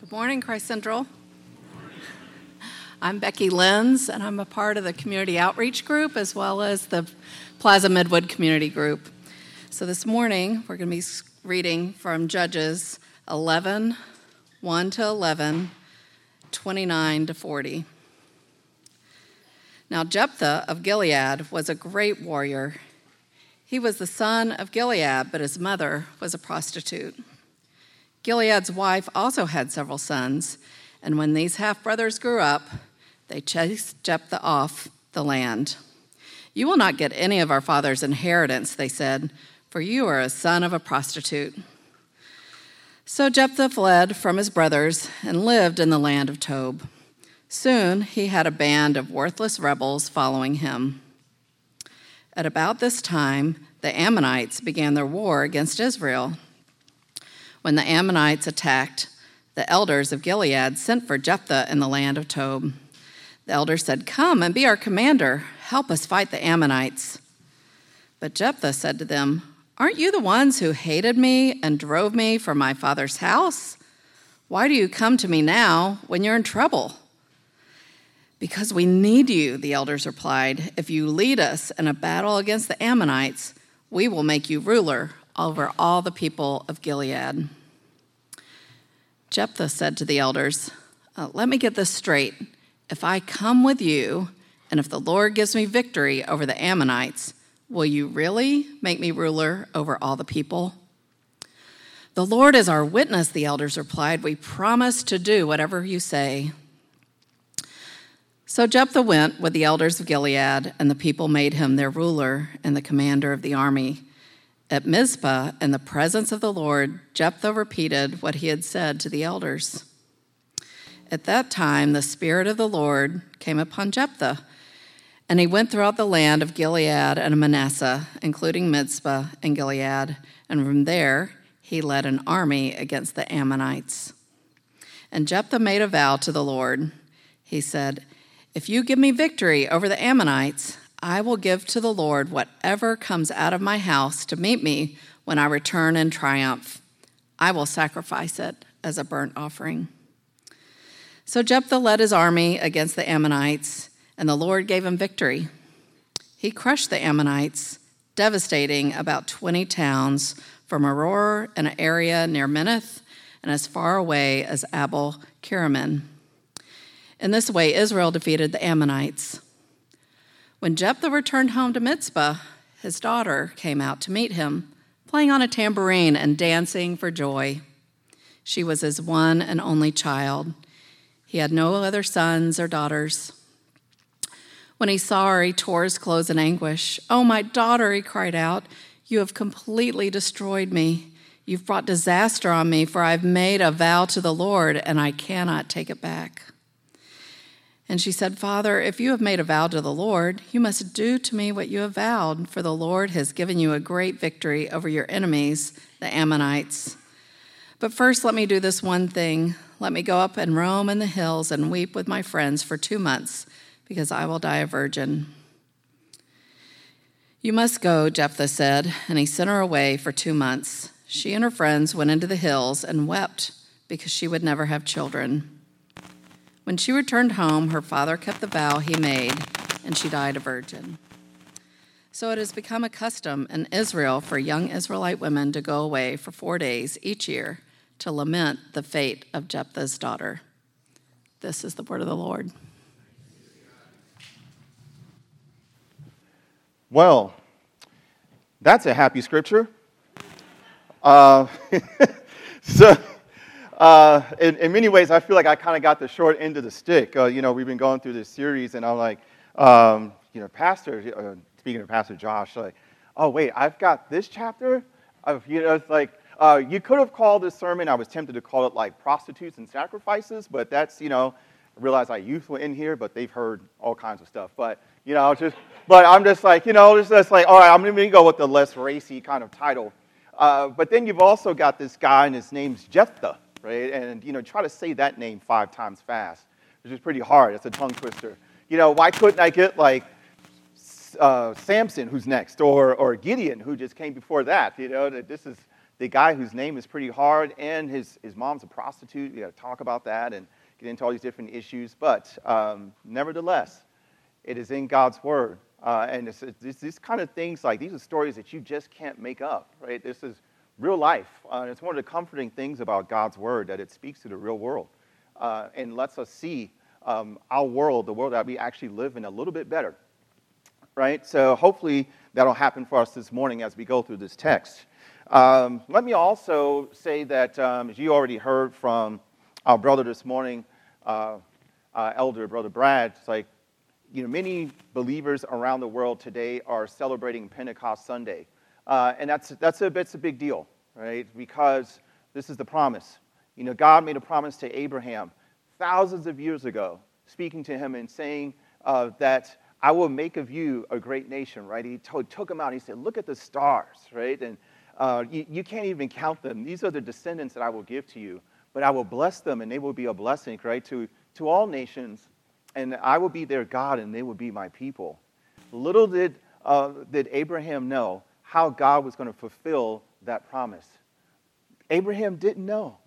Good morning, Christ Central. I'm Becky Lenz, and I'm a part of the Community Outreach Group as well as the Plaza Midwood Community Group. So this morning, we're going to be reading from Judges 11 1 to 11, 29 to 40. Now, Jephthah of Gilead was a great warrior. He was the son of Gilead, but his mother was a prostitute. Gilead's wife also had several sons, and when these half brothers grew up, they chased Jephthah off the land. You will not get any of our father's inheritance, they said, for you are a son of a prostitute. So Jephthah fled from his brothers and lived in the land of Tob. Soon he had a band of worthless rebels following him. At about this time, the Ammonites began their war against Israel. When the Ammonites attacked, the elders of Gilead sent for Jephthah in the land of Tob. The elders said, Come and be our commander. Help us fight the Ammonites. But Jephthah said to them, Aren't you the ones who hated me and drove me from my father's house? Why do you come to me now when you're in trouble? Because we need you, the elders replied. If you lead us in a battle against the Ammonites, we will make you ruler over all the people of Gilead. Jephthah said to the elders, uh, Let me get this straight. If I come with you, and if the Lord gives me victory over the Ammonites, will you really make me ruler over all the people? The Lord is our witness, the elders replied. We promise to do whatever you say. So Jephthah went with the elders of Gilead, and the people made him their ruler and the commander of the army. At Mizpah, in the presence of the Lord, Jephthah repeated what he had said to the elders. At that time, the Spirit of the Lord came upon Jephthah, and he went throughout the land of Gilead and Manasseh, including Mizpah and Gilead, and from there he led an army against the Ammonites. And Jephthah made a vow to the Lord. He said, If you give me victory over the Ammonites, I will give to the Lord whatever comes out of my house to meet me when I return in triumph. I will sacrifice it as a burnt offering. So Jephthah led his army against the Ammonites, and the Lord gave him victory. He crushed the Ammonites, devastating about 20 towns from Aroer, in an area near Minnith, and as far away as Abel Keramim. In this way, Israel defeated the Ammonites. When Jephthah returned home to Mizpah, his daughter came out to meet him, playing on a tambourine and dancing for joy. She was his one and only child. He had no other sons or daughters. When he saw her, he tore his clothes in anguish. Oh, my daughter, he cried out, you have completely destroyed me. You've brought disaster on me, for I've made a vow to the Lord, and I cannot take it back. And she said, Father, if you have made a vow to the Lord, you must do to me what you have vowed, for the Lord has given you a great victory over your enemies, the Ammonites. But first, let me do this one thing. Let me go up and roam in the hills and weep with my friends for two months, because I will die a virgin. You must go, Jephthah said, and he sent her away for two months. She and her friends went into the hills and wept because she would never have children. When she returned home, her father kept the vow he made, and she died a virgin. So it has become a custom in Israel for young Israelite women to go away for four days each year to lament the fate of Jephthah's daughter. This is the word of the Lord. Well, that's a happy scripture. Uh, so uh, in, in, many ways, I feel like I kind of got the short end of the stick. Uh, you know, we've been going through this series, and I'm like, um, you know, Pastor, uh, speaking of Pastor Josh, like, oh, wait, I've got this chapter? Of, you know, it's like, uh, you could have called this sermon, I was tempted to call it like prostitutes and sacrifices, but that's, you know, I realize our youth were in here, but they've heard all kinds of stuff. But, you know, just, but I'm just like, you know, just, just like, all right, I'm going to go with the less racy kind of title. Uh, but then you've also got this guy, and his name's Jephthah right? And, you know, try to say that name five times fast, which is pretty hard. It's a tongue twister. You know, why couldn't I get like uh, Samson, who's next, or, or Gideon, who just came before that? You know, that this is, the guy whose name is pretty hard, and his, his mom's a prostitute. We got to talk about that and get into all these different issues. But um, nevertheless, it is in God's Word. Uh, and it's, it's, these kind of things like these are stories that you just can't make up, right? This is real life. Uh, it's one of the comforting things about God's Word that it speaks to the real world uh, and lets us see um, our world, the world that we actually live in, a little bit better, right? So hopefully that'll happen for us this morning as we go through this text. Um, let me also say that, um, as you already heard from our brother this morning, uh, Elder Brother Brad, it's like, you know, many believers around the world today are celebrating Pentecost Sunday. Uh, and that's, that's, a, that's a big deal, right? Because this is the promise. You know, God made a promise to Abraham thousands of years ago, speaking to him and saying uh, that I will make of you a great nation, right? He took him out. And He said, Look at the stars, right? And uh, you, you, can't even count them. These are the descendants that I will give to you, but I will bless them and they will be a blessing, right, to, to all nations. And I will be their God and they will be my people. Little did, uh, did Abraham know how God was going to fulfill that promise. Abraham didn't know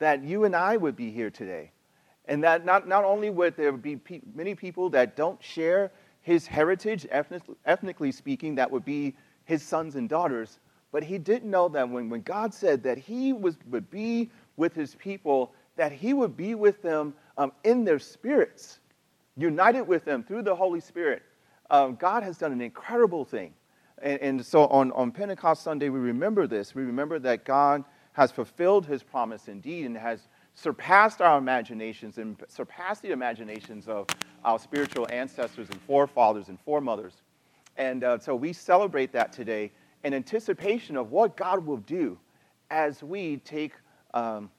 that you and I would be here today. And that not, not only would there be pe- many people that don't share his heritage, ethnic, ethnically speaking, that would be his sons and daughters, but he didn't know that when, when God said that he was, would be with his people, that he would be with them um, in their spirits, united with them through the Holy Spirit. Um, God has done an incredible thing. And, and so on, on Pentecost Sunday, we remember this. We remember that God has fulfilled his promise indeed and has surpassed our imaginations and surpassed the imaginations of our spiritual ancestors and forefathers and foremothers. And uh, so we celebrate that today in anticipation of what God will do as we take, um,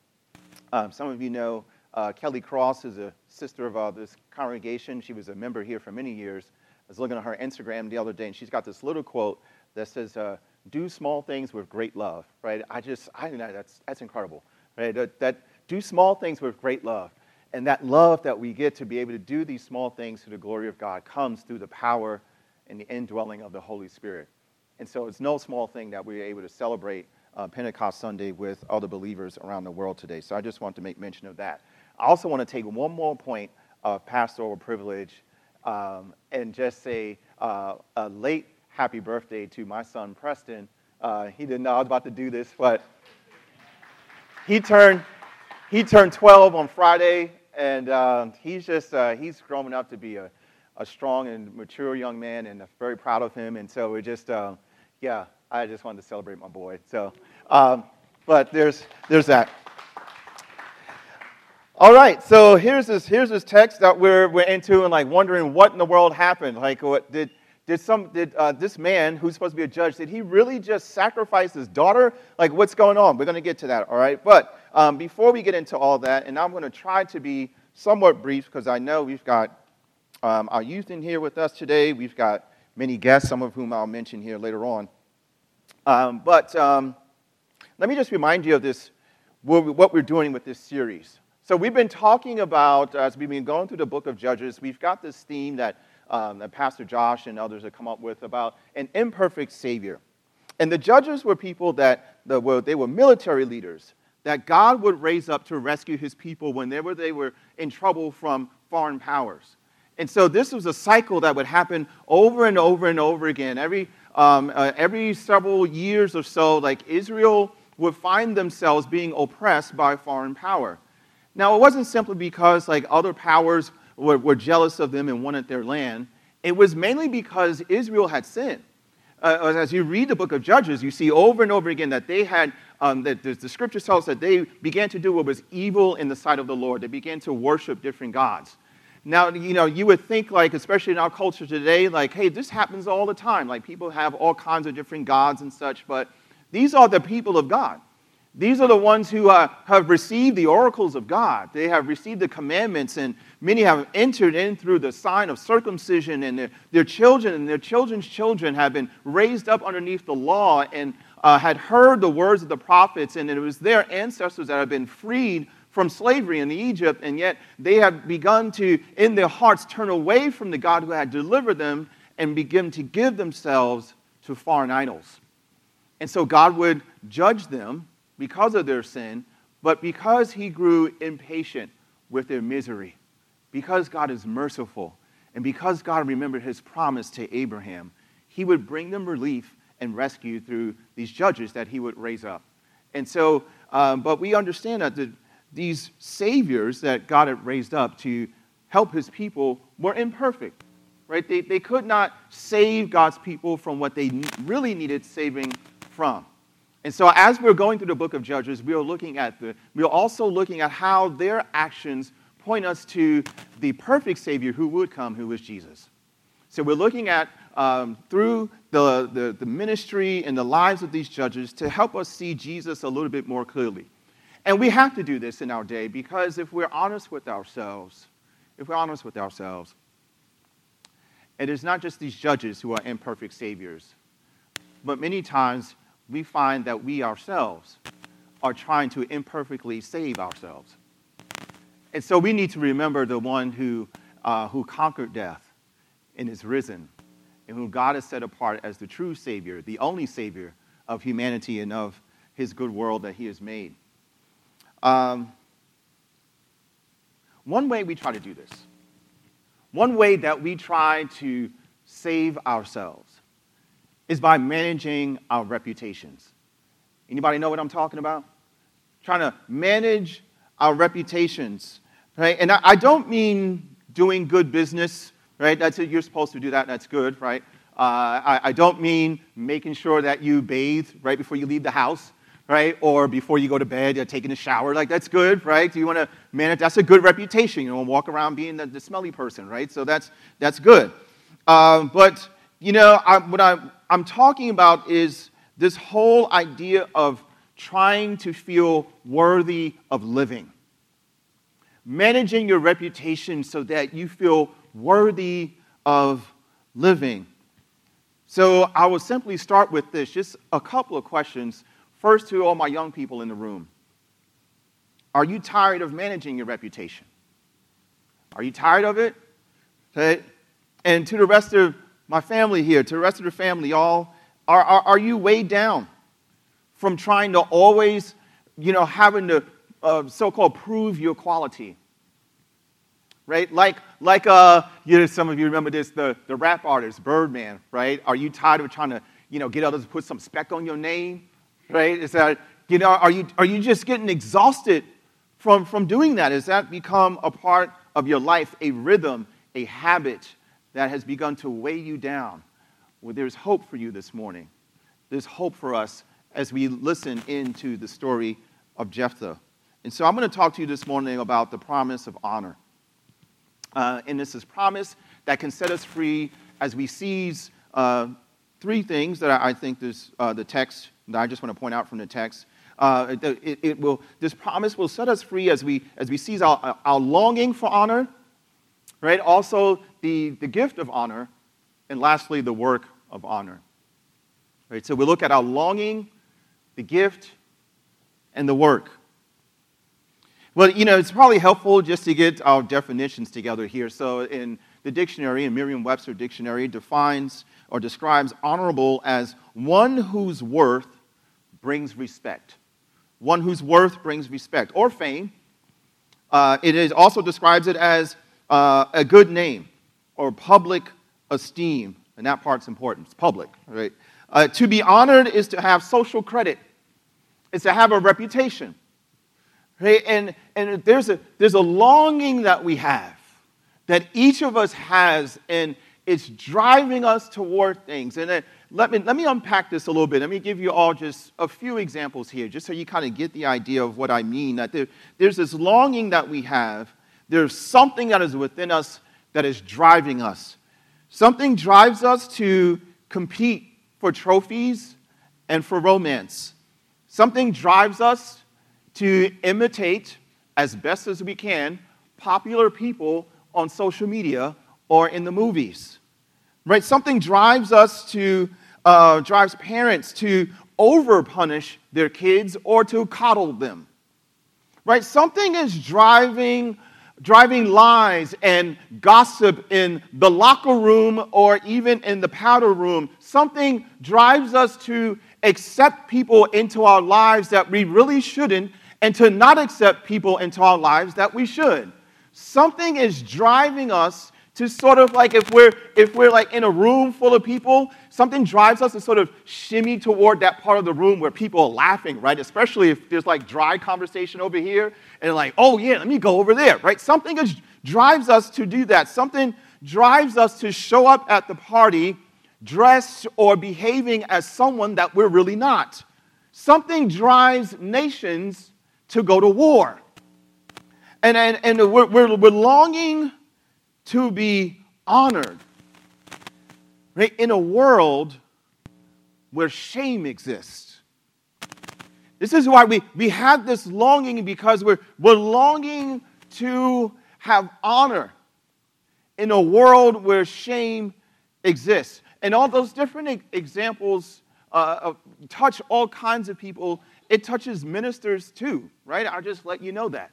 um, some of you know, uh, Kelly Cross is a sister of uh, this congregation. She was a member here for many years. I was looking at her Instagram the other day, and she's got this little quote that says, uh, "Do small things with great love." Right? I just, I think that's that's incredible. Right? That, that do small things with great love, and that love that we get to be able to do these small things to the glory of God comes through the power and the indwelling of the Holy Spirit. And so it's no small thing that we're able to celebrate uh, Pentecost Sunday with other believers around the world today. So I just want to make mention of that. I also want to take one more point of pastoral privilege um, and just say uh, a late happy birthday to my son Preston. Uh, he didn't know I was about to do this, but he turned he turned 12 on Friday, and uh, he's just uh, he's growing up to be a, a strong and mature young man, and I'm very proud of him. And so we just uh, yeah, I just wanted to celebrate my boy. So, um, but there's there's that. All right, so here's this here's this text that we're we're into and like wondering what in the world happened. Like, what did did some did uh, this man who's supposed to be a judge did he really just sacrifice his daughter? Like, what's going on? We're going to get to that. All right, but um, before we get into all that, and I'm going to try to be somewhat brief because I know we've got um, our youth in here with us today. We've got many guests, some of whom I'll mention here later on. Um, but um, let me just remind you of this what we're doing with this series. So we've been talking about, as we've been going through the book of Judges, we've got this theme that, um, that Pastor Josh and others have come up with about an imperfect Savior. And the judges were people that were, they were military leaders that God would raise up to rescue his people whenever they were in trouble from foreign powers. And so this was a cycle that would happen over and over and over again. Every, um, uh, every several years or so, like Israel would find themselves being oppressed by foreign power. Now, it wasn't simply because like other powers were, were jealous of them and wanted their land. It was mainly because Israel had sinned. Uh, as you read the book of Judges, you see over and over again that they had, um, that the, the scripture tells us that they began to do what was evil in the sight of the Lord. They began to worship different gods. Now, you know, you would think, like, especially in our culture today, like, hey, this happens all the time. Like, people have all kinds of different gods and such, but these are the people of God. These are the ones who uh, have received the oracles of God. They have received the commandments, and many have entered in through the sign of circumcision, and their, their children and their children's children have been raised up underneath the law and uh, had heard the words of the prophets, and it was their ancestors that have been freed from slavery in Egypt, and yet they have begun to, in their hearts, turn away from the God who had delivered them and begin to give themselves to foreign idols. And so God would judge them because of their sin, but because he grew impatient with their misery, because God is merciful, and because God remembered his promise to Abraham, he would bring them relief and rescue through these judges that he would raise up. And so, um, but we understand that the, these saviors that God had raised up to help his people were imperfect, right? They, they could not save God's people from what they really needed saving from. And so, as we're going through the book of Judges, we are looking at the, we are also looking at how their actions point us to the perfect Savior who would come, who is Jesus. So, we're looking at um, through the, the, the ministry and the lives of these judges to help us see Jesus a little bit more clearly. And we have to do this in our day because if we're honest with ourselves, if we're honest with ourselves, it is not just these judges who are imperfect saviors, but many times we find that we ourselves are trying to imperfectly save ourselves. And so we need to remember the one who, uh, who conquered death and is risen, and whom God has set apart as the true Savior, the only Savior of humanity and of his good world that he has made. Um, one way we try to do this, one way that we try to save ourselves, is by managing our reputations. Anybody know what I'm talking about? Trying to manage our reputations, right? And I, don't mean doing good business, right? That's it. You're supposed to do that. That's good, right? Uh, I, I, don't mean making sure that you bathe right before you leave the house, right? Or before you go to bed, you're taking a shower. Like, that's good, right? You want to manage? That's a good reputation. You don't walk around being the, the smelly person, right? So that's, that's good. Um, but, you know, I, what I, I'm talking about is this whole idea of trying to feel worthy of living. Managing your reputation so that you feel worthy of living. So I will simply start with this just a couple of questions. First, to all my young people in the room Are you tired of managing your reputation? Are you tired of it? And to the rest of my family here, to the rest of the family, all, are, are, are you weighed down from trying to always, you know, having to uh, so called prove your quality? Right? Like, like uh, you know, some of you remember this, the, the rap artist, Birdman, right? Are you tired of trying to, you know, get others to put some speck on your name? Right? Is that, you know, are you, are you just getting exhausted from, from doing that? Has that become a part of your life, a rhythm, a habit? That has begun to weigh you down, well, there's hope for you this morning. There's hope for us as we listen into the story of Jephthah. And so I'm going to talk to you this morning about the promise of honor. Uh, and this is promise that can set us free as we seize uh, three things that I, think this, uh, the text, that I just want to point out from the text. Uh, it, it, will, this promise will set us free as we, as we seize our, our longing for honor, right? Also, the, the gift of honor, and lastly, the work of honor. Right? So we look at our longing, the gift, and the work. Well, you know, it's probably helpful just to get our definitions together here. So in the dictionary, in Merriam-Webster dictionary, defines or describes honorable as one whose worth brings respect. One whose worth brings respect or fame. Uh, it is also describes it as uh, a good name or public esteem. And that part's important. It's public, right? Uh, to be honored is to have social credit, it's to have a reputation. Right? And, and there's, a, there's a longing that we have, that each of us has, and it's driving us toward things. And let, me, let me unpack this a little bit. Let me give you all just a few examples here, just so you kind of get the idea of what I mean. That there, there's this longing that we have there's something that is within us that is driving us. Something drives us to compete for trophies and for romance. Something drives us to imitate, as best as we can, popular people on social media or in the movies. Right? Something drives us to, uh, drives parents to over punish their kids or to coddle them. Right? Something is driving driving lies and gossip in the locker room or even in the powder room. Something drives us to accept people into our lives that we really shouldn't and to not accept people into our lives that we should. Something is driving us to sort of like if we're if we're like in a room full of people something drives us to sort of shimmy toward that part of the room where people are laughing right? Especially if there's like dry conversation over here and like oh yeah let me go over there right? Something drives us to do that. Something drives us to show up at the party dressed or behaving as someone that we're really not. Something drives nations to go to war. And, and, and we're, we're, we're longing to be honored. Right? In a world where shame exists. This is why we, we have this longing because we're, we're longing to have honor in a world where shame exists. And all those different examples uh, touch all kinds of people. It touches ministers too, right? I'll just let you know that.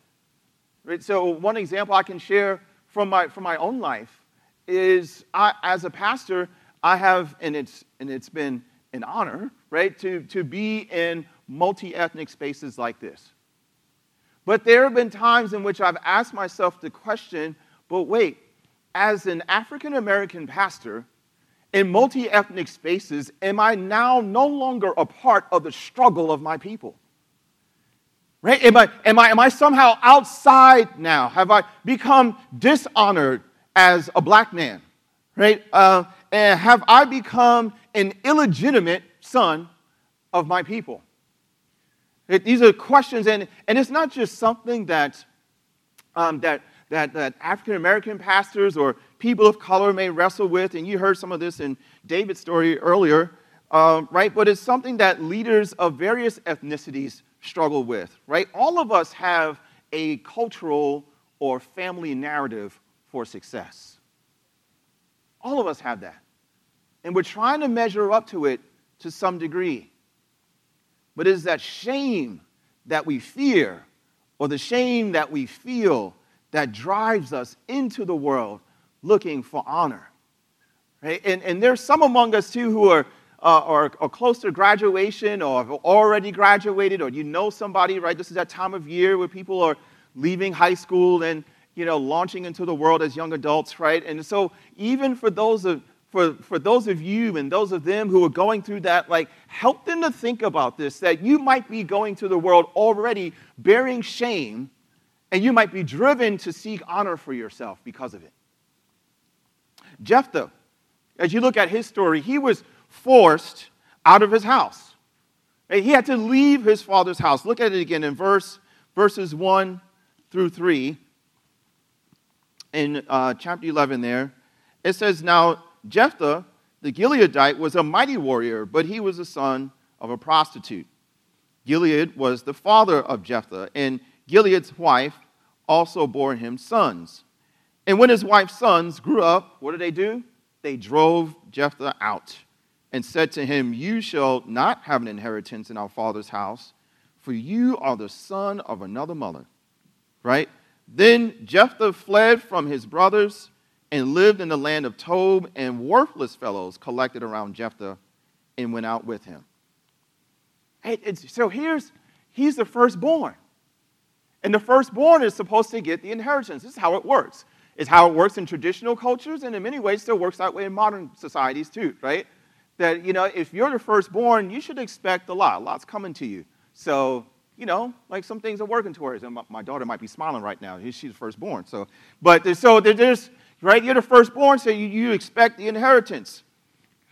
Right? So, one example I can share from my, from my own life is I, as a pastor, I have, and it's, and it's been an honor, right, to, to be in multi ethnic spaces like this. But there have been times in which I've asked myself the question but wait, as an African American pastor in multi ethnic spaces, am I now no longer a part of the struggle of my people? Right? Am I, am, I, am I somehow outside now? Have I become dishonored as a black man? Right? Uh, and have I become an illegitimate son of my people? It, these are questions, and, and it's not just something that, um, that, that, that African American pastors or people of color may wrestle with, and you heard some of this in David's story earlier, uh, right? But it's something that leaders of various ethnicities struggle with, right? All of us have a cultural or family narrative for success. All of us have that. And we're trying to measure up to it to some degree. But it is that shame that we fear or the shame that we feel that drives us into the world looking for honor. Right? And, and there's some among us too who are uh, or, or close to graduation or have already graduated or you know somebody, right? This is that time of year where people are leaving high school and, you know, launching into the world as young adults, right? And so even for those of, for, for those of you and those of them who are going through that, like, help them to think about this that you might be going to the world already bearing shame, and you might be driven to seek honor for yourself because of it. Jephthah, as you look at his story, he was forced out of his house. He had to leave his father's house. Look at it again in verse, verses 1 through 3 in uh, chapter 11 there. It says, Now Jephthah, the Gileadite, was a mighty warrior, but he was the son of a prostitute. Gilead was the father of Jephthah, and Gilead's wife also bore him sons. And when his wife's sons grew up, what did they do? They drove Jephthah out and said to him, You shall not have an inheritance in our father's house, for you are the son of another mother. Right? Then Jephthah fled from his brothers and lived in the land of Tob, and worthless fellows collected around Jephthah and went out with him. so here's, he's the firstborn. And the firstborn is supposed to get the inheritance. This is how it works. It's how it works in traditional cultures, and in many ways still works that way in modern societies too, right? that, you know, if you're the firstborn, you should expect a lot. A lot's coming to you. So, you know, like some things are working towards. And my, my daughter might be smiling right now. She's firstborn. So, but so there's, right, you're the firstborn, so you, you expect the inheritance.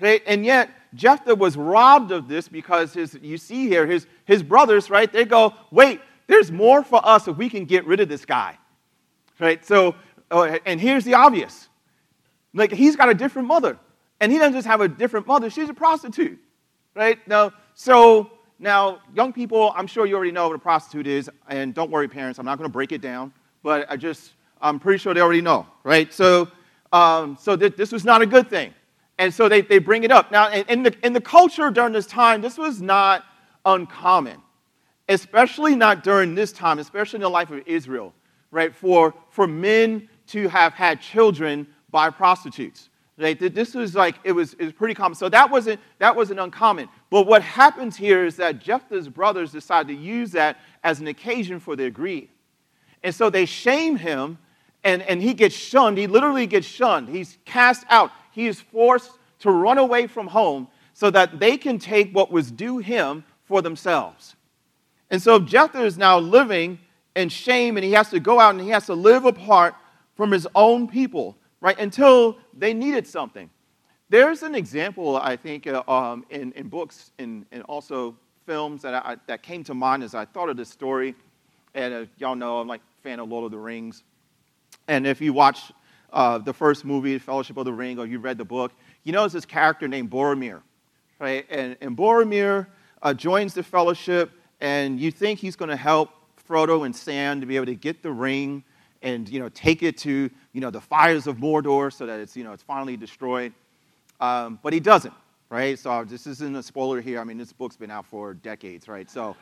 Okay? And yet, Jephthah was robbed of this because his, you see here, his, his brothers, right, they go, wait, there's more for us if we can get rid of this guy. Right? So, uh, and here's the obvious. Like, he's got a different mother. And he doesn't just have a different mother, she's a prostitute, right? Now, so now, young people, I'm sure you already know what a prostitute is, and don't worry, parents, I'm not going to break it down, but I just, I'm pretty sure they already know, right? So, um, so th- this was not a good thing. And so they, they bring it up. Now, in, in, the, in the culture during this time, this was not uncommon, especially not during this time, especially in the life of Israel, right? For, for men to have had children by prostitutes. Right? This was like, it was, it was pretty common. So that wasn't, that wasn't uncommon. But what happens here is that Jephthah's brothers decide to use that as an occasion for their greed. And so they shame him, and, and he gets shunned. He literally gets shunned. He's cast out. He is forced to run away from home so that they can take what was due him for themselves. And so Jephthah is now living in shame, and he has to go out and he has to live apart from his own people, right, until they needed something. There's an example, I think, uh, um, in, in books and, also films that, I, that came to mind as I thought of this story. And uh, y'all know I'm like a fan of Lord of the Rings. And if you watch uh, the first movie, Fellowship of the Ring, or you read the book, you know this character named Boromir, right? And, and Boromir uh, joins the Fellowship, and you think he's going to help Frodo and Sam to be able to get the ring and you know take it to you know the fires of Mordor so that it's you know it's finally destroyed. Um, but he doesn't, right? So this isn't a spoiler here. I mean, this book's been out for decades, right? So,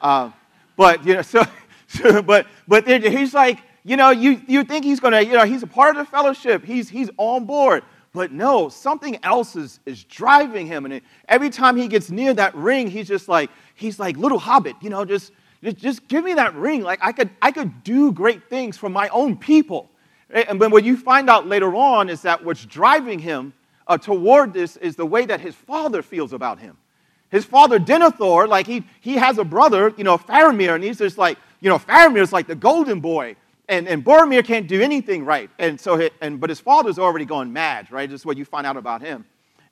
uh, but you know, so, so but but he's like, you know, you you think he's gonna, you know, he's a part of the fellowship. He's he's on board. But no, something else is, is driving him. And it, every time he gets near that ring, he's just like, he's like little hobbit, you know, just, just, give me that ring. Like I could, I could do great things for my own people. And then what you find out later on is that what's driving him uh, toward this is the way that his father feels about him. His father, Denethor, like he, he has a brother, you know, Faramir, and he's just like, you know, Faramir's like the golden boy. And, and Boromir can't do anything right. And so, he, and, but his father's already gone mad, right? This is what you find out about him.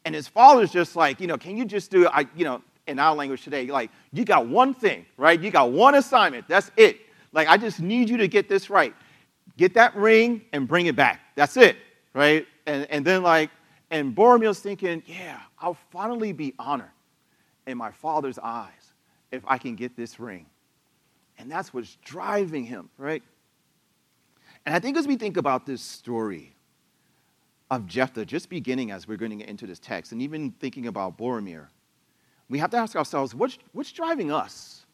And his father's just like, you know, can you just do, I, you know, in our language today, like, you got one thing, right? You got one assignment. That's it. Like, I just need you to get this right. Get that ring and bring it back. That's it, right? And, and then, like, and Boromir's thinking, yeah, I'll finally be honored in my father's eyes if I can get this ring. And that's what's driving him, right? And I think as we think about this story of Jephthah, just beginning as we're going to get into this text, and even thinking about Boromir, we have to ask ourselves what's, what's driving us?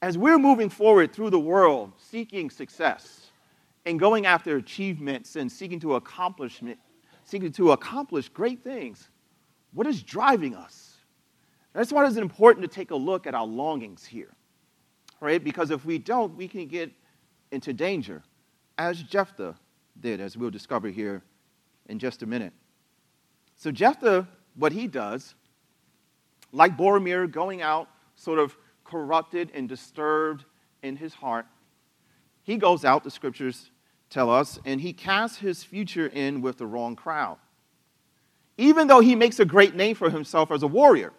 As we're moving forward through the world, seeking success and going after achievements and seeking to accomplishment, seeking to accomplish great things, what is driving us? That's why it's important to take a look at our longings here, right? Because if we don't, we can get into danger, as Jephthah did, as we'll discover here in just a minute. So, Jephthah, what he does like Boromir going out sort of corrupted and disturbed in his heart, he goes out, the scriptures tell us, and he casts his future in with the wrong crowd. Even though he makes a great name for himself as a warrior.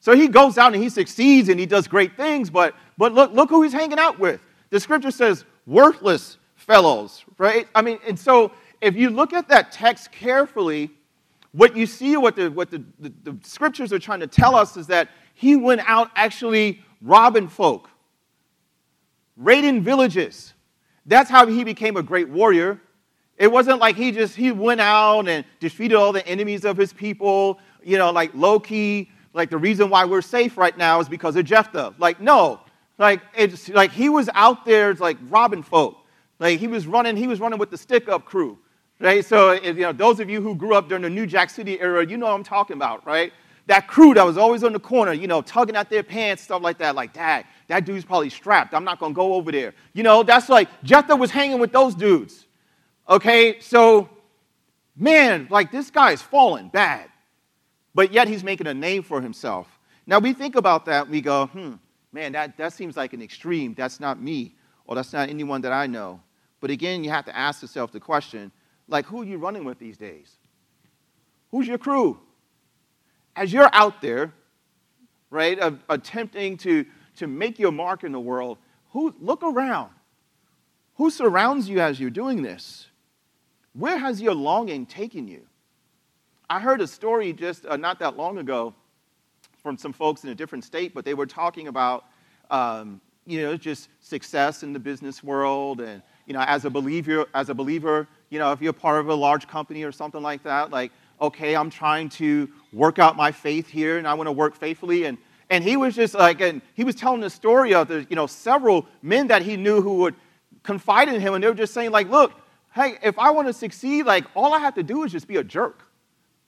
So he goes out and he succeeds and he does great things, but, but look, look who he's hanging out with. The scripture says, worthless fellows, right? I mean, and so if you look at that text carefully, what you see, what the, what the, the, the scriptures are trying to tell us is that he went out actually robbing folk, raiding villages. That's how he became a great warrior. It wasn't like he just he went out and defeated all the enemies of his people, you know, like Loki, like the reason why we're safe right now is because of Jephthah. Like, no. Like it's like he was out there like robbing folk. Like he was running, he was running with the stick up crew. Right? So, you know, those of you who grew up during the New Jack City era, you know what I'm talking about, right? That crew that was always on the corner, you know, tugging at their pants, stuff like that. Like, Dad, that dude's probably strapped. I'm not going to go over there. You know, that's like Jephthah was hanging with those dudes. Okay? So, man, like this guy's fallen bad. But yet he's making a name for himself. Now, we think about that, we go, hmm, man, that, that seems like an extreme. That's not me, or that's not anyone that I know. But again, you have to ask yourself the question like, who are you running with these days? Who's your crew? As you're out there, right, uh, attempting to, to make your mark in the world, who, look around. Who surrounds you as you're doing this? Where has your longing taken you? I heard a story just uh, not that long ago from some folks in a different state, but they were talking about, um, you know, just success in the business world and you know, as a believer, as a believer, you know, if you're part of a large company or something like that, like, okay, I'm trying to work out my faith here and I want to work faithfully. And, and he was just like, and he was telling the story of the, you know, several men that he knew who would confide in him. And they were just saying, like, look, hey, if I want to succeed, like, all I have to do is just be a jerk.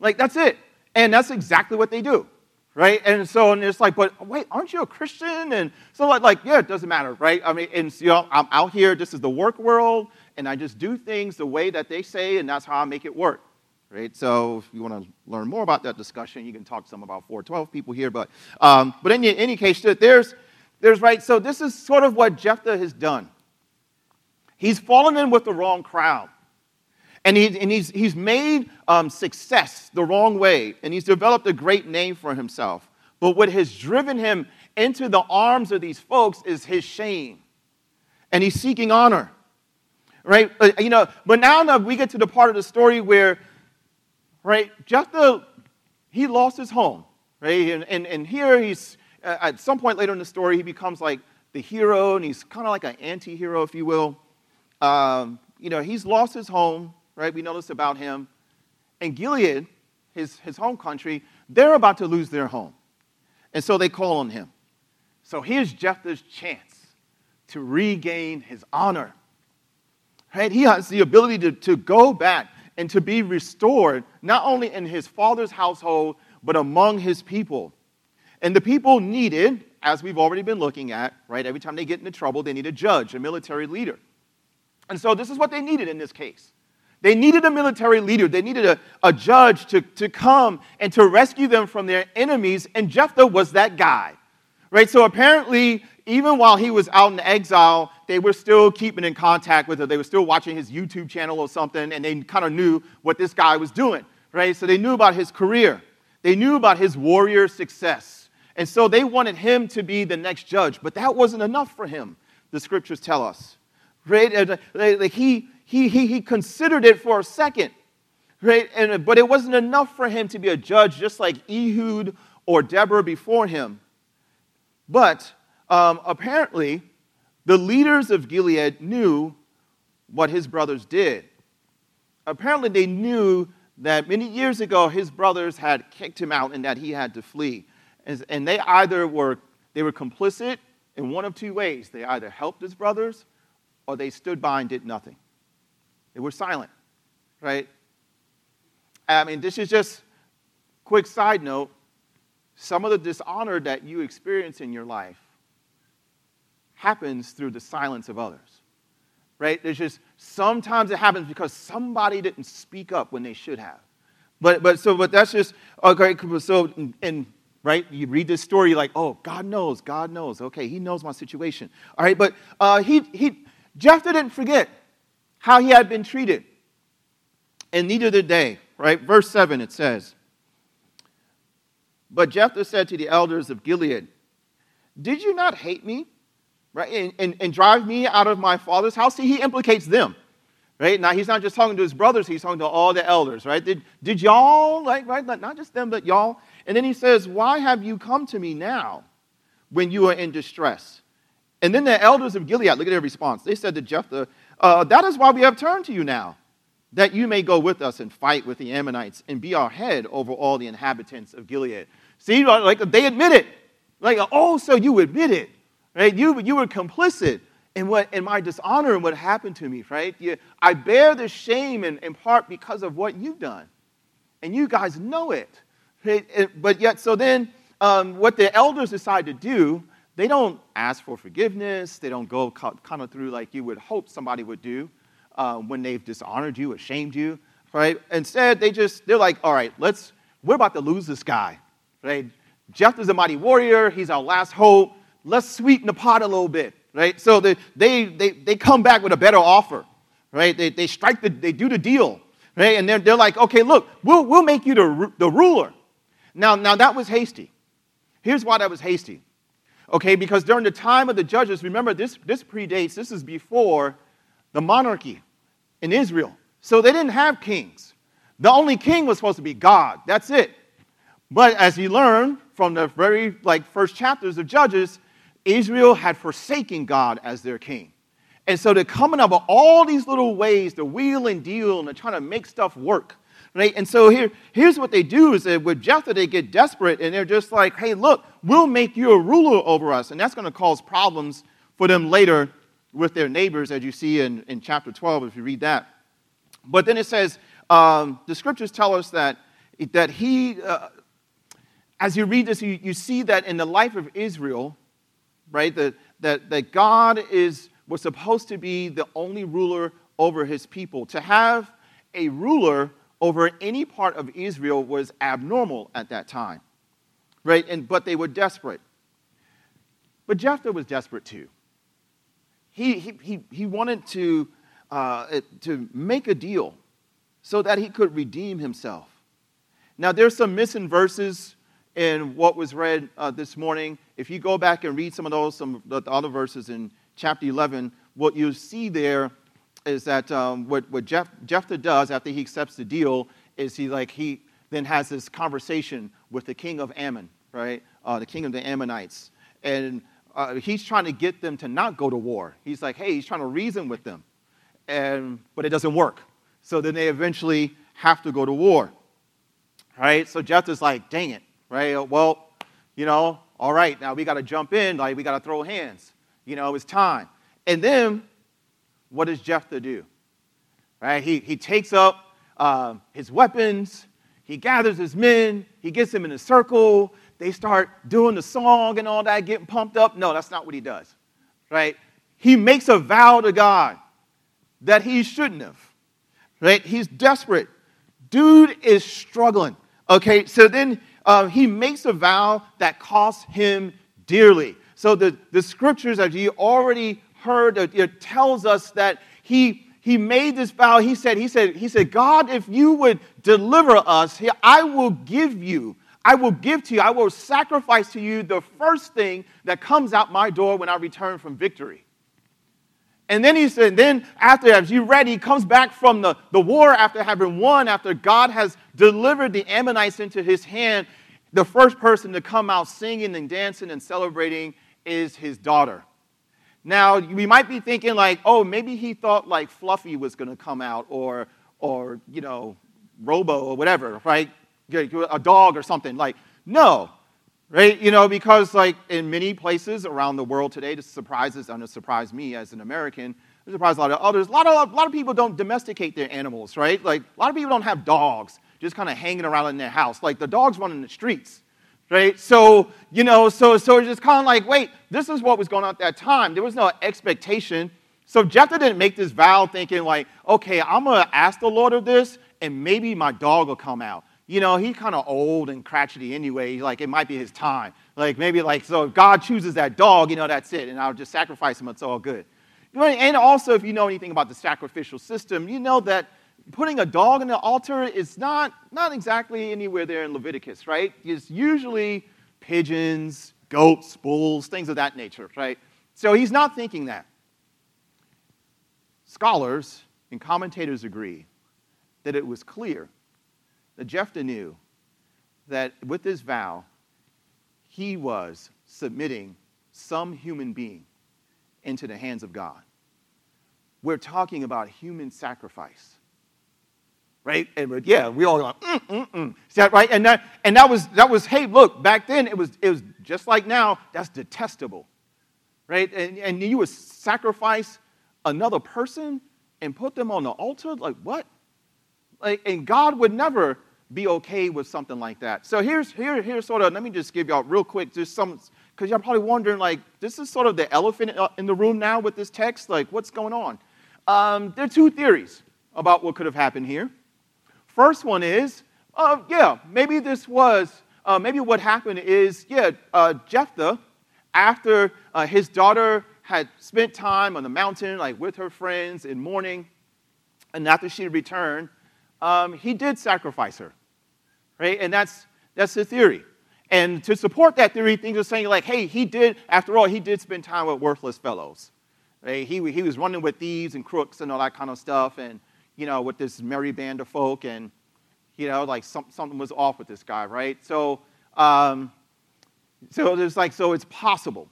Like, that's it. And that's exactly what they do, right? And so, and it's like, but wait, aren't you a Christian? And so, like, like yeah, it doesn't matter, right? I mean, and you know, I'm out here, this is the work world, and I just do things the way that they say, and that's how I make it work. Right? So if you want to learn more about that discussion, you can talk to some about 412 people here. But, um, but in any case, there's, there's, right, so this is sort of what Jephthah has done. He's fallen in with the wrong crowd. And, he, and he's, he's made um, success the wrong way, and he's developed a great name for himself. But what has driven him into the arms of these folks is his shame. And he's seeking honor. Right? Uh, you know, but now, now we get to the part of the story where, right, Jephthah, he lost his home. Right? And, and, and here he's, uh, at some point later in the story, he becomes like the hero, and he's kind of like an anti hero, if you will. Um, you know, he's lost his home, right? We know this about him. And Gilead, his, his home country, they're about to lose their home. And so they call on him. So here's Jephthah's chance to regain his honor. Right? He has the ability to, to go back and to be restored, not only in his father's household, but among his people. And the people needed, as we've already been looking at, right? Every time they get into trouble, they need a judge, a military leader. And so this is what they needed in this case. They needed a military leader. They needed a, a judge to, to come and to rescue them from their enemies. And Jephthah was that guy. Right? So apparently, even while he was out in exile, they were still keeping in contact with him. They were still watching his YouTube channel or something, and they kind of knew what this guy was doing. Right? So they knew about his career. They knew about his warrior success. And so they wanted him to be the next judge. But that wasn't enough for him, the scriptures tell us. Right? Uh, like he, he, he, he considered it for a second. Right? And, uh, but it wasn't enough for him to be a judge just like Ehud or Deborah before him. But um, apparently, the leaders of Gilead knew what his brothers did. Apparently, they knew that many years ago his brothers had kicked him out and that he had to flee. And they either were, they were complicit in one of two ways. They either helped his brothers or they stood by and did nothing. They were silent, right? I mean, this is just quick side note. Some of the dishonor that you experience in your life happens through the silence of others. Right? There's just sometimes it happens because somebody didn't speak up when they should have. But but so but that's just okay. So and right, you read this story, you're like, oh, God knows, God knows. Okay, He knows my situation. All right, but uh, he he Jephthah didn't forget how he had been treated. And neither did they, right? Verse 7 it says, But Jephthah said to the elders of Gilead, Did you not hate me, right? And, and, and drive me out of my father's house? See, he implicates them. Right? Now he's not just talking to his brothers, he's talking to all the elders, right? Did, did y'all, like, right? Not just them, but y'all. And then he says, Why have you come to me now when you are in distress? And then the elders of Gilead, look at their response. They said to Jephthah, uh, That is why we have turned to you now, that you may go with us and fight with the Ammonites and be our head over all the inhabitants of Gilead. See, like they admit it. Like, oh, so you admit it, right? You, you were complicit in, what, in my dishonor and what happened to me, right? You, I bear the shame in, in part because of what you've done. And you guys know it. Right? But yet, so then um, what the elders decide to do they don't ask for forgiveness. They don't go kind of through like you would hope somebody would do uh, when they've dishonored you, ashamed you, right? Instead, they just, they're like, all right, let's, we're about to lose this guy, right? Jeff is a mighty warrior. He's our last hope. Let's sweeten the pot a little bit, right? So they, they, they, they come back with a better offer, right? They, they strike the, they do the deal, right? And they're, they're like, okay, look, we'll, we'll make you the, the ruler. Now, now, that was hasty. Here's why that was hasty Okay, because during the time of the judges, remember this, this predates, this is before the monarchy in Israel. So they didn't have kings. The only king was supposed to be God. That's it. But as you learn from the very like first chapters of Judges, Israel had forsaken God as their king. And so they're coming up with all these little ways to wheel and deal and they're trying to make stuff work. Right? And so here, here's what they do is that with Jephthah, they get desperate and they're just like, hey, look, we'll make you a ruler over us. And that's going to cause problems for them later with their neighbors, as you see in, in chapter 12, if you read that. But then it says, um, the scriptures tell us that that he, uh, as you read this, you, you see that in the life of Israel, right, that, that, that God is, was supposed to be the only ruler over his people. To have a ruler over any part of Israel was abnormal at that time, right? And, but they were desperate. But Jephthah was desperate too. He, he, he, he wanted to, uh, to make a deal so that he could redeem himself. Now, there's some missing verses in what was read uh, this morning. If you go back and read some of those, some of the other verses in chapter 11, what you see there is that um, what, what Jephthah does after he accepts the deal is he like he then has this conversation with the king of Ammon, right? Uh, the king of the Ammonites, and uh, he's trying to get them to not go to war. He's like, hey, he's trying to reason with them, and but it doesn't work. So then they eventually have to go to war, right? So Jephthah's like, dang it, right? Well, you know, all right, now we got to jump in, like we got to throw hands. You know, it's time. And then what does Jephthah do? Right? He, he takes up uh, his weapons, he gathers his men, he gets them in a circle, they start doing the song and all that, getting pumped up. No, that's not what he does. Right? He makes a vow to God that he shouldn't have. Right? He's desperate. Dude is struggling. Okay, so then uh, he makes a vow that costs him dearly. So the, the scriptures, as you already heard, it tells us that he he made this vow. He said, he said, he said, God, if you would deliver us, I will give you, I will give to you, I will sacrifice to you the first thing that comes out my door when I return from victory. And then he said, then after, as you read, he comes back from the, the war after having won, after God has delivered the Ammonites into his hand. The first person to come out singing and dancing and celebrating is his daughter. Now, we might be thinking like, oh, maybe he thought like Fluffy was going to come out or, or, you know, Robo or whatever, right? A dog or something. Like, no, right? You know, because like in many places around the world today, this surprises, and it surprised me as an American, it surprised a lot of others. A lot of, a lot of people don't domesticate their animals, right? Like, a lot of people don't have dogs just kind of hanging around in their house. Like, the dogs run in the streets right? So, you know, so, so it's just kind of like, wait, this is what was going on at that time. There was no expectation. So Jephthah didn't make this vow thinking like, okay, I'm to ask the Lord of this and maybe my dog will come out. You know, he's kind of old and crotchety anyway. Like, it might be his time. Like, maybe like, so if God chooses that dog, you know, that's it. And I'll just sacrifice him. It's all good. And also, if you know anything about the sacrificial system, you know that putting a dog on the altar is not, not exactly anywhere there in Leviticus, right? It's usually pigeons, goats, bulls, things of that nature, right? So he's not thinking that. Scholars and commentators agree that it was clear that Jephthah knew that with this vow, he was submitting some human being into the hands of God. We're talking about human sacrifice right? And yeah, we all go, mm, mm, mm. Is that right? And that, and that was, that was, hey, look, back then it was, it was just like now, that's detestable, right? And, and you would sacrifice another person and put them on the altar? Like, what? Like, and God would never be okay with something like that. So here's, here, here's sort of, let me just give y'all real quick, just some, because y'all probably wondering, like, this is sort of the elephant in the room now with this text. Like, what's going on? Um, there are two theories about what could have happened here. First one is, uh, yeah, maybe this was, uh, maybe what happened is, yeah, uh, Jephthah, after uh, his daughter had spent time on the mountain, like with her friends in mourning, and after she returned, um, he did sacrifice her, right? And that's, that's the theory. And to support that theory, things are saying like, hey, he did, after all, he did spend time with worthless fellows. Right? He, he was running with thieves and crooks and all that kind of stuff. And you know, with this merry band of folk, and, you know, like some, something was off with this guy, right? So, um, so there's like, so it's possible,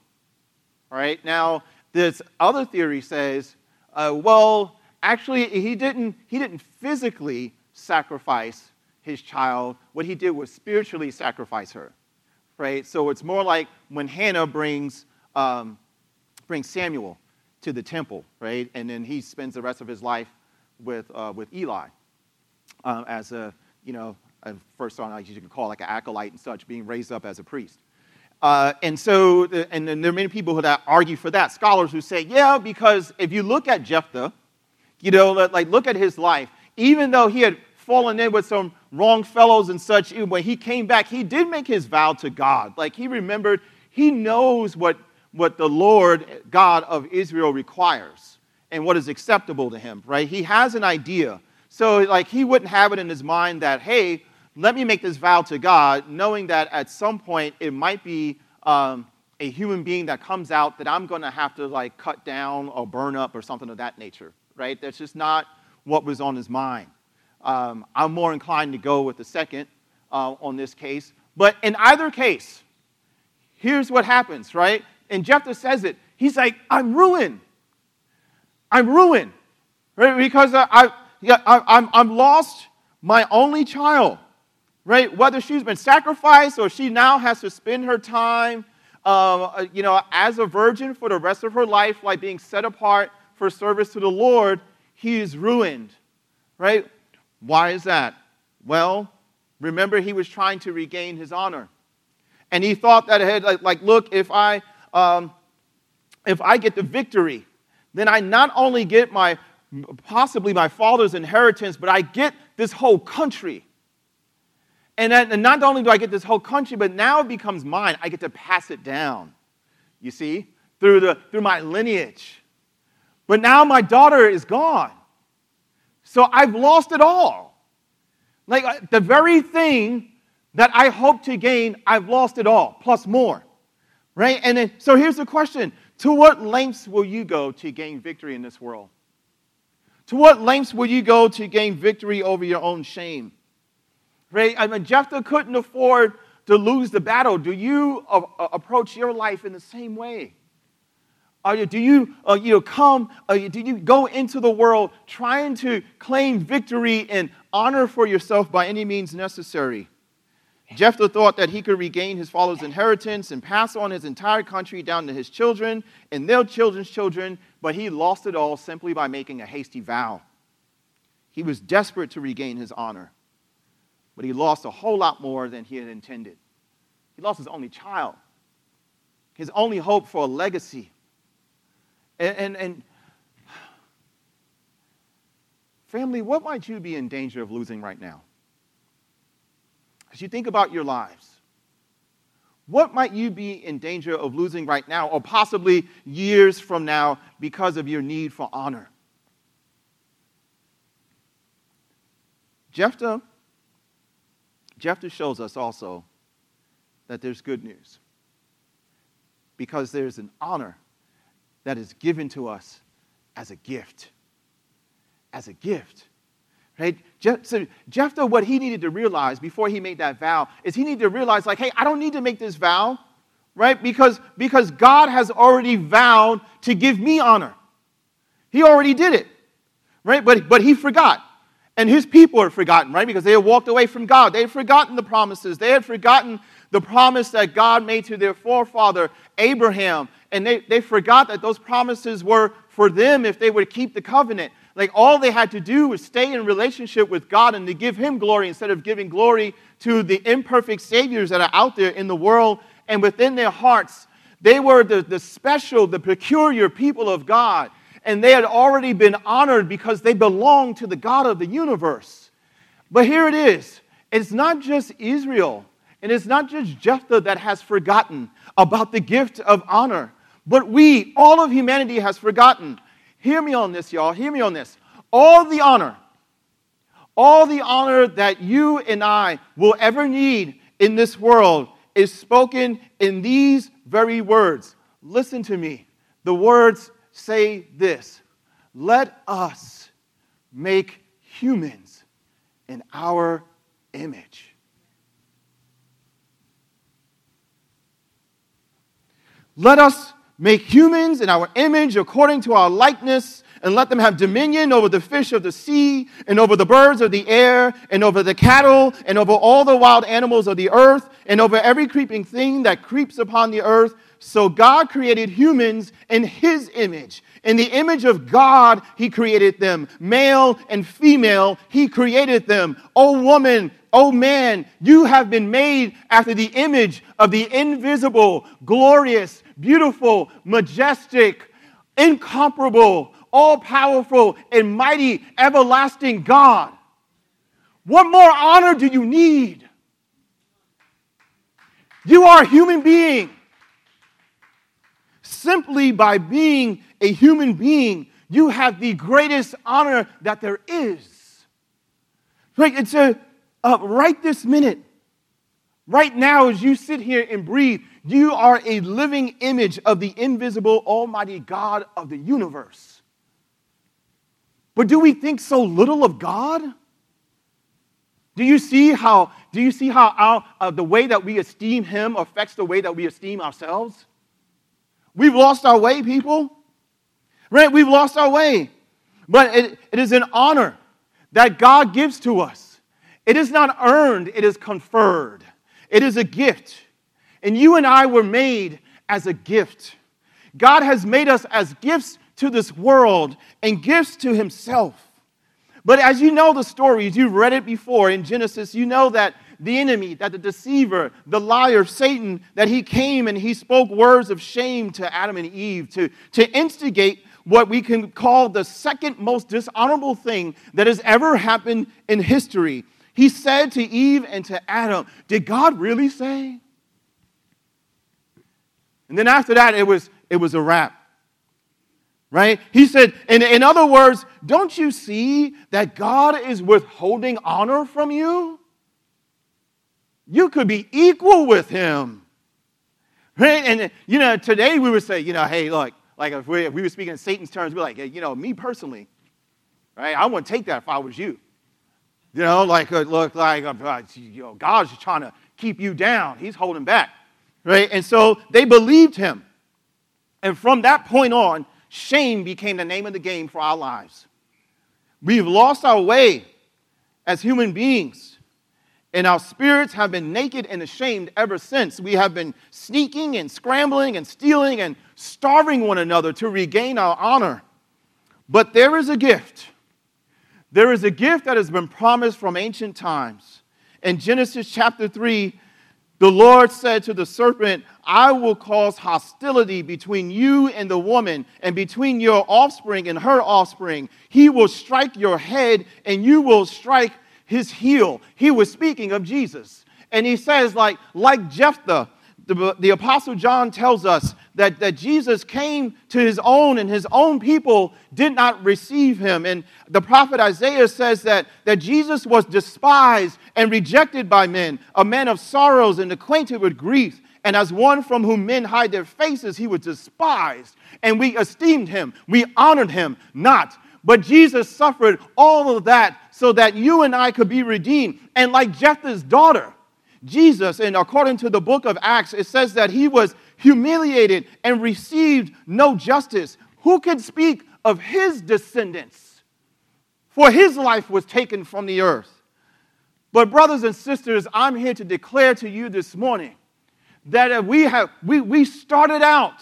right? Now, this other theory says, uh, well, actually, he didn't, he didn't physically sacrifice his child. What he did was spiritually sacrifice her, right? So it's more like when Hannah brings, um, brings Samuel to the temple, right? And then he spends the rest of his life with, uh, with Eli uh, as a, you know, uh, first on, you can call like an acolyte and such, being raised up as a priest. Uh, and so, and then there are many people who argue for that. Scholars who say, yeah, because if you look at Jephthah, you know, like look at his life. Even though he had fallen in with some wrong fellows and such, when he came back, he did make his vow to God. Like he remembered, he knows what, what the Lord God of Israel requires and what is acceptable to him, right? He has an idea. So, like, he wouldn't have it in his mind that, hey, let me make this vow to God, knowing that at some point it might be um, a human being that comes out that I'm going to have to like cut down or burn up or something of that nature, right? That's just not what was on his mind. Um, I'm more inclined to go with the second uh, on this case. But in either case, here's what happens, right? And Jephthah says it. He's like, I'm ruined. I'm ruined, right? Because I, I, I'm, I'm lost my only child right? Whether she's been sacrificed or she now has to spend her time, uh, you know, as a virgin for the rest of her life, like being set apart for service to the Lord, he is ruined, right? Why is that? Well, remember he was trying to regain his honor, and he thought that ahead, like, like look, if I, um, if I get the victory, then I not only get my possibly my father's inheritance, but I get this whole country. And, and not only do I get this whole country, but now it becomes mine. I get to pass it down, you see, through, the, through my lineage. But now my daughter is gone. So I've lost it all. Like uh, the very thing that I hope to gain, I've lost it all, plus more. Right? And then, so here's the question To what lengths will you go to gain victory in this world? To what lengths will you go to gain victory over your own shame? Right? I mean, Jephthah couldn't afford to lose the battle. Do you approach your life in the same way? You, do you, uh, you know, come, uh, do you go into the world trying to claim victory and honor for yourself by any means necessary? Jephthah thought that he could regain his father's inheritance and pass on his entire country down to his children and their children's children, but he lost it all simply by making a hasty vow. He was desperate to regain his honor but he lost a whole lot more than he had intended. He lost his only child, his only hope for a legacy. And, and, and, family, what might you be in danger of losing right now? As you think about your lives, what might you be in danger of losing right now, or possibly years from now, because of your need for honor? Jephthah Jephthah shows us also that there's good news because there's an honor that is given to us as a gift. As a gift. Right? So Jephthah, what he needed to realize before he made that vow is he needed to realize, like, hey, I don't need to make this vow, right? Because, because God has already vowed to give me honor. He already did it, right? But, but he forgot. And his people had forgotten, right? Because they had walked away from God. They had forgotten the promises. They had forgotten the promise that God made to their forefather, Abraham. And they, they forgot that those promises were for them if they would keep the covenant. Like all they had to do was stay in relationship with God and to give him glory instead of giving glory to the imperfect saviors that are out there in the world and within their hearts. They were the, the special, the peculiar people of God and they had already been honored because they belonged to the God of the universe. But here it is it's not just Israel, and it's not just Jephthah that has forgotten about the gift of honor, but we, all of humanity, has forgotten. Hear me on this, y'all. Hear me on this. All the honor, all the honor that you and I will ever need in this world is spoken in these very words. Listen to me. The words say this Let us make humans in our image. Let us make humans in our image according to our likeness, and let them have dominion over the fish of the sea, and over the birds of the air, and over the cattle, and over all the wild animals of the earth, and over every creeping thing that creeps upon the earth. So God created humans in his image. In the image of God, he created them. Male and female, he created them. O woman, O man, you have been made after the image of the invisible, glorious, beautiful, majestic, incomparable, all powerful, and mighty, everlasting God. What more honor do you need? You are a human being. Simply by being a human being, you have the greatest honor that there is. Right? It's a uh, right this minute, right now, as you sit here and breathe, you are a living image of the invisible, almighty God of the universe. But do we think so little of God? Do you see how, do you see how our, uh, the way that we esteem Him affects the way that we esteem ourselves? We've lost our way, people. Right? We've lost our way. But it, it is an honor that God gives to us. It is not earned, it is conferred. It is a gift. And you and I were made as a gift. God has made us as gifts to this world and gifts to Himself. But as you know the stories, you've read it before in Genesis, you know that the enemy, that the deceiver, the liar, Satan, that he came and he spoke words of shame to Adam and Eve to, to instigate what we can call the second most dishonorable thing that has ever happened in history. He said to Eve and to Adam, Did God really say? And then after that, it was, it was a wrap right? He said, in, in other words, don't you see that God is withholding honor from you? You could be equal with him. Right? And, you know, today we would say, you know, hey, look, like if we, if we were speaking in Satan's terms, we'd be like, hey, you know, me personally, right? I wouldn't take that if I was you. You know, like, uh, look, like, uh, you know, God's trying to keep you down. He's holding back, right? And so they believed him. And from that point on, Shame became the name of the game for our lives. We've lost our way as human beings, and our spirits have been naked and ashamed ever since. We have been sneaking and scrambling and stealing and starving one another to regain our honor. But there is a gift. There is a gift that has been promised from ancient times. In Genesis chapter 3, the Lord said to the serpent, I will cause hostility between you and the woman, and between your offspring and her offspring. He will strike your head, and you will strike his heel. He was speaking of Jesus. And he says, like, like Jephthah, the, the Apostle John tells us that, that Jesus came to his own and his own people did not receive him. And the prophet Isaiah says that, that Jesus was despised and rejected by men, a man of sorrows and acquainted with grief. And as one from whom men hide their faces, he was despised. And we esteemed him, we honored him not. But Jesus suffered all of that so that you and I could be redeemed. And like Jephthah's daughter, Jesus, and according to the book of Acts, it says that he was humiliated and received no justice. Who can speak of his descendants? For his life was taken from the earth. But, brothers and sisters, I'm here to declare to you this morning that we have we, we started out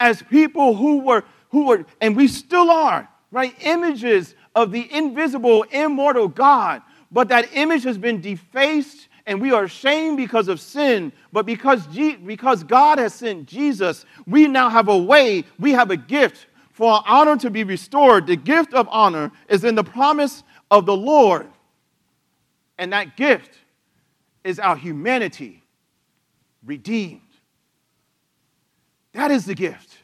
as people who were who were and we still are right images of the invisible immortal god but that image has been defaced and we are ashamed because of sin, but because, because God has sent Jesus, we now have a way, we have a gift for our honor to be restored. The gift of honor is in the promise of the Lord. And that gift is our humanity redeemed. That is the gift.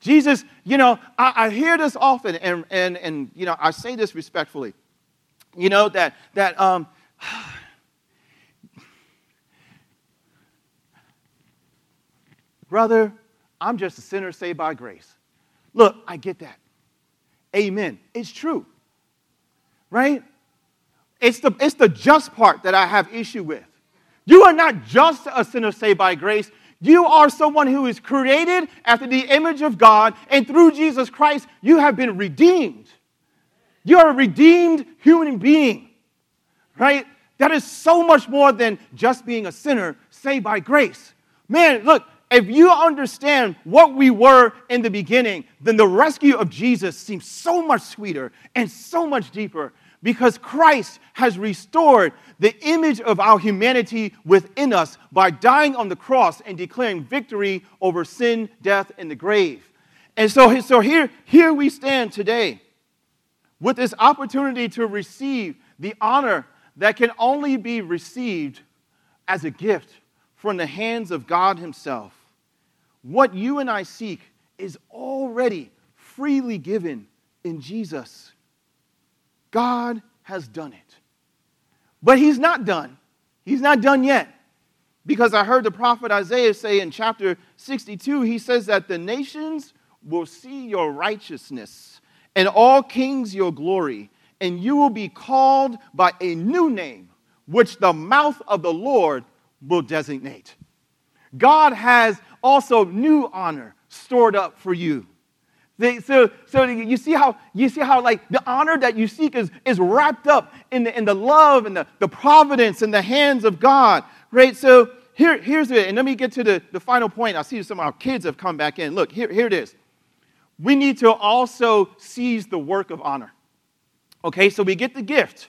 Jesus, you know, I, I, hear this often, and, and, and, you know, I say this respectfully. You know, that, that um, Brother, I'm just a sinner saved by grace. Look, I get that. Amen. It's true. Right? It's the, it's the just part that I have issue with. You are not just a sinner saved by grace. You are someone who is created after the image of God, and through Jesus Christ, you have been redeemed. You are a redeemed human being, right? That is so much more than just being a sinner saved by grace. Man, look, if you understand what we were in the beginning, then the rescue of Jesus seems so much sweeter and so much deeper because Christ has restored the image of our humanity within us by dying on the cross and declaring victory over sin, death, and the grave. And so, so here, here we stand today with this opportunity to receive the honor that can only be received as a gift from the hands of God Himself. What you and I seek is already freely given in Jesus. God has done it. But He's not done. He's not done yet. Because I heard the prophet Isaiah say in chapter 62, he says that the nations will see your righteousness and all kings your glory, and you will be called by a new name, which the mouth of the Lord will designate. God has also new honor stored up for you. So, so you see how you see how like the honor that you seek is, is wrapped up in the, in the love and the, the providence in the hands of God. Right? So here, here's it. And let me get to the, the final point. I see some of our kids have come back in. Look, here, here it is. We need to also seize the work of honor. Okay, so we get the gift.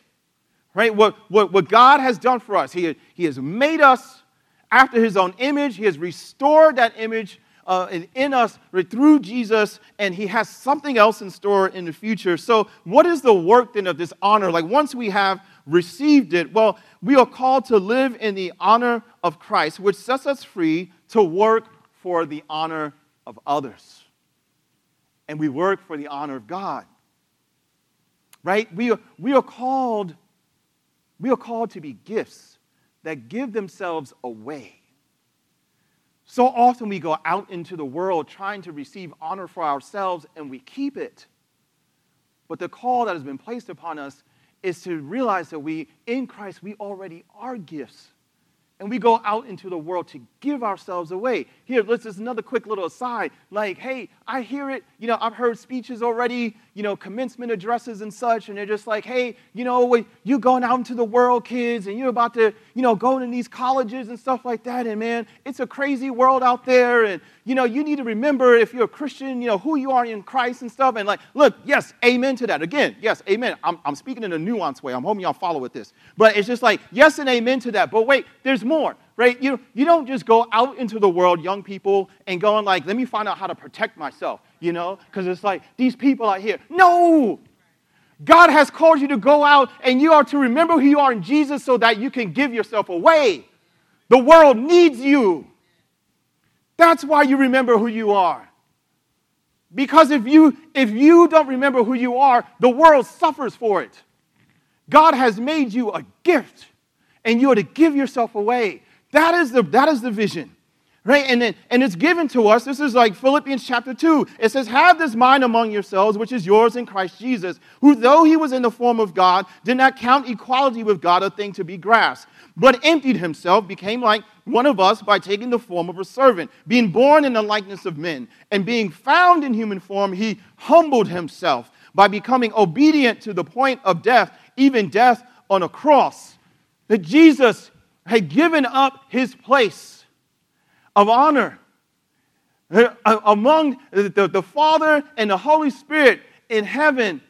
Right? What, what, what God has done for us. He, he has made us after his own image. He has restored that image uh, in, us through Jesus, and he has something else in store in the future. So, what is the work then of this honor? Like, once we have received it, well, we are called to live in the honor of Christ, which sets us free to work for the honor of others. And we work for the honor of God. Right? We are, we are called we are called to be gifts that give themselves away. So often we go out into the world trying to receive honor for ourselves and we keep it. But the call that has been placed upon us is to realize that we, in Christ, we already are gifts and we go out into the world to give ourselves away. Here, let's just another quick little aside. Like, hey, I hear it. You know, I've heard speeches already, you know, commencement addresses and such, and they're just like, hey, you know, you're going out into the world, kids, and you're about to, you know, go to these colleges and stuff like that. And man, it's a crazy world out there. And, you know, you need to remember if you're a Christian, you know, who you are in Christ and stuff. And like, look, yes, amen to that. Again, yes, amen. I'm, I'm speaking in a nuanced way. I'm hoping y'all follow with this. But it's just like, yes and amen to that. But wait, there's more, right? You, you don't just go out into the world, young people, and going like, let me find out how to protect myself, you know? Because it's like, these people out here. No! God has called you to go out and you are to remember who you are in Jesus so that you can give yourself away. The world needs you. That's why you remember who you are. Because if you, if you don't remember who you are, the world suffers for it. God has made you a gift, and you are to give yourself away. That is the, that is the vision. Right? And, then, and it's given to us. This is like Philippians chapter 2. It says, Have this mind among yourselves, which is yours in Christ Jesus, who, though he was in the form of God, did not count equality with God a thing to be grasped, but emptied himself, became like one of us by taking the form of a servant, being born in the likeness of men, and being found in human form, he humbled himself by becoming obedient to the point of death, even death on a cross. That Jesus had given up his place of honor uh, among the, the Father and the Holy Spirit in heaven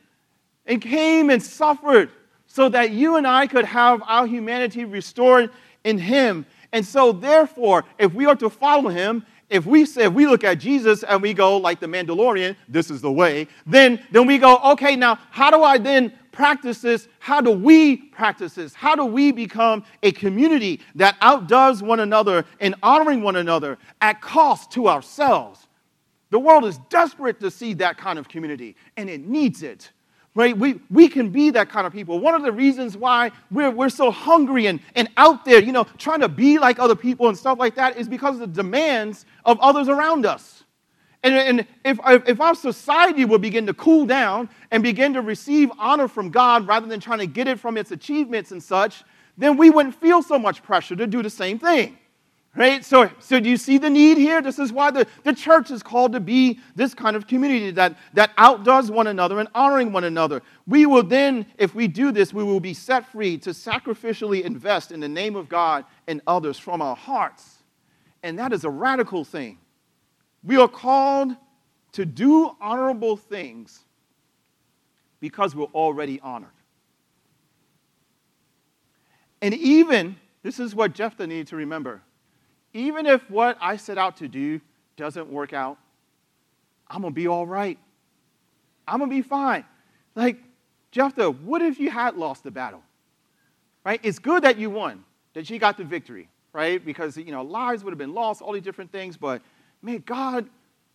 and came and suffered so that you and I could have our humanity restored in Him. And so, therefore, if we are to follow Him, if we say if we look at Jesus and we go like the Mandalorian, this is the way, then then we go, okay, now how do I then practice this? How do we practice this? How do we become a community that outdoes one another in honoring one another at cost to ourselves? The world is desperate to see that kind of community, and it needs it. Right? We, we can be that kind of people. One of the reasons why we're, we're so hungry and, and out there, you know, trying to be like other people and stuff like that is because of the demands of others around us. And, and if, if our society would begin to cool down and begin to receive honor from God rather than trying to get it from its achievements and such, then we wouldn't feel so much pressure to do the same thing. Right? So, so do you see the need here? This is why the, the church is called to be this kind of community that, that outdoes one another and honoring one another. We will then, if we do this, we will be set free to sacrificially invest in the name of God and others from our hearts. And that is a radical thing. We are called to do honorable things because we're already honored. And even, this is what Jephthah needed to remember even if what I set out to do doesn't work out, I'm going to be all right. I'm going to be fine. Like, Jephthah, what if you had lost the battle? Right? It's good that you won, that you got the victory, right? Because, you know, lives would have been lost, all these different things, but man, God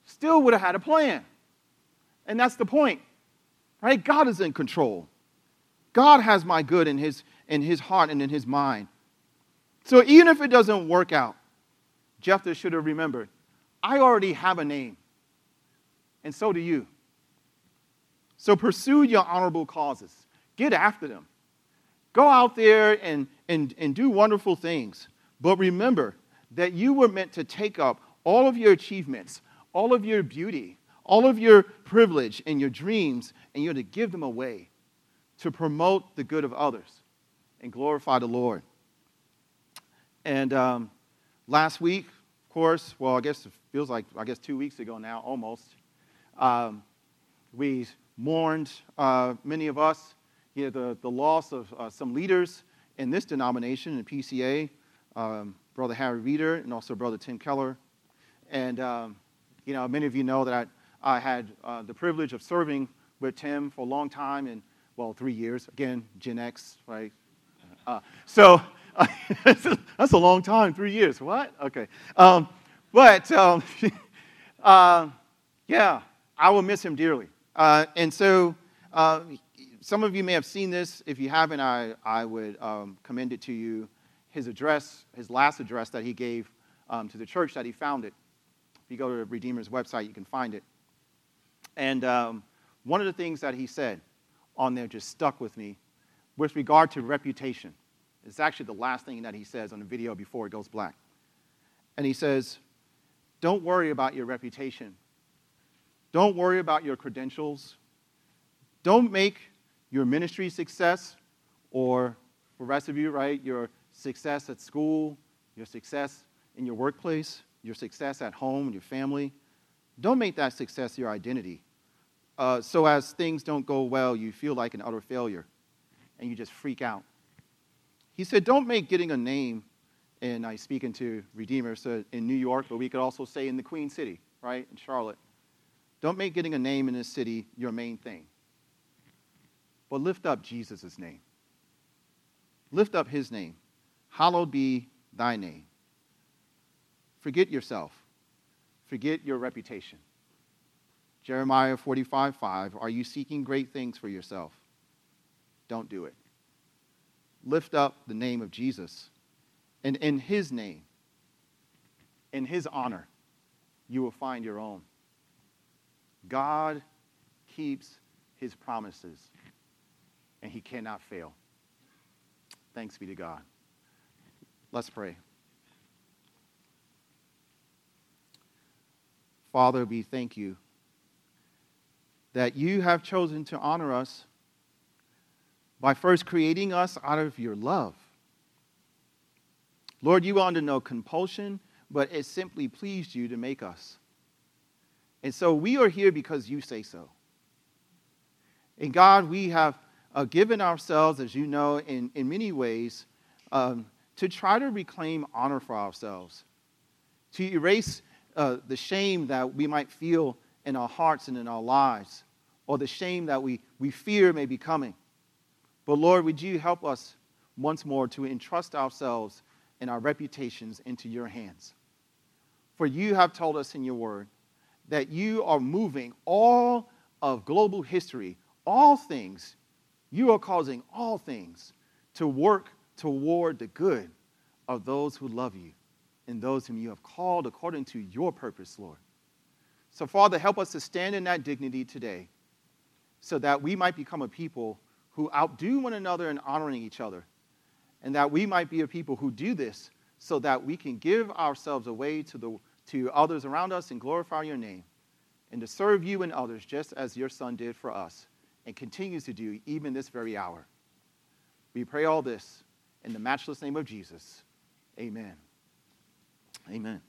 still would have had a plan. And that's the point, right? God is in control. God has my good in his, in his heart and in his mind. So even if it doesn't work out, Jephthah should have remembered I already have a name, and so do you. So pursue your honorable causes, get after them. Go out there and, and, and do wonderful things. But remember that you were meant to take up all of your achievements, all of your beauty, all of your privilege and your dreams, and you're to give them away to promote the good of others and glorify the Lord. And um, last week, of course, well, I guess it feels like, I guess two weeks ago now, almost, um, we mourned, uh, many of us, you know, the, the loss of uh, some leaders in this denomination, in PCA, um, Brother Harry Reeder and also Brother Tim Keller. And, um, you know, many of you know that I, I had uh, the privilege of serving with Tim for a long time, and, well, three years. Again, Gen X, right? Uh, so that's a long time, three years. What? Okay. Um, but, um, uh, yeah, I will miss him dearly. Uh, and so, uh, some of you may have seen this. If you haven't, I, I would um, commend it to you. His address, his last address that he gave um, to the church that he founded. If you go to Redeemer's website, you can find it. And um, one of the things that he said on there just stuck with me with regard to reputation. It's actually the last thing that he says on the video before it goes black. And he says, Don't worry about your reputation. Don't worry about your credentials. Don't make your ministry success, or for the rest of you, right, your success at school, your success in your workplace, your success at home, and your family. Don't make that success your identity. Uh, so as things don't go well, you feel like an utter failure and you just freak out. He said, don't make getting a name, and I speak into Redeemer, so in New York, but we could also say in the Queen City, right, in Charlotte. Don't make getting a name in this city your main thing. But lift up Jesus' name. Lift up his name. Hallowed be thy name. Forget yourself. Forget your reputation. Jeremiah 45 5. Are you seeking great things for yourself? Don't do it lift up the name of Jesus. And in his name, in his honor, you will find your own. God keeps his promises, and he cannot fail. Thanks be to God. Let's pray. Father, we thank you that you have chosen to honor us by first creating us out of your love. Lord, you are under no compulsion, but it simply pleased you to make us. And so we are here because you say so. And God, we have uh, given ourselves, as you know, in, in many ways, um, to try to reclaim honor for ourselves, to erase uh, the shame that we might feel in our hearts and in our lives, or the shame that we, we fear may be coming. But Lord, would you help us once more to entrust ourselves and our reputations into your hands? For you have told us in your word that you are moving all of global history, all things, you are causing all things to work toward the good of those who love you and those whom you have called according to your purpose, Lord. So, Father, help us to stand in that dignity today so that we might become a people who outdo one another in honoring each other, and that we might be a people who do this so that we can give ourselves away to, the, to others around us and glorify your name, and to serve you and others just as your Son did for us and continues to do even this very hour. We pray all this in the matchless name of Jesus. Amen. Amen.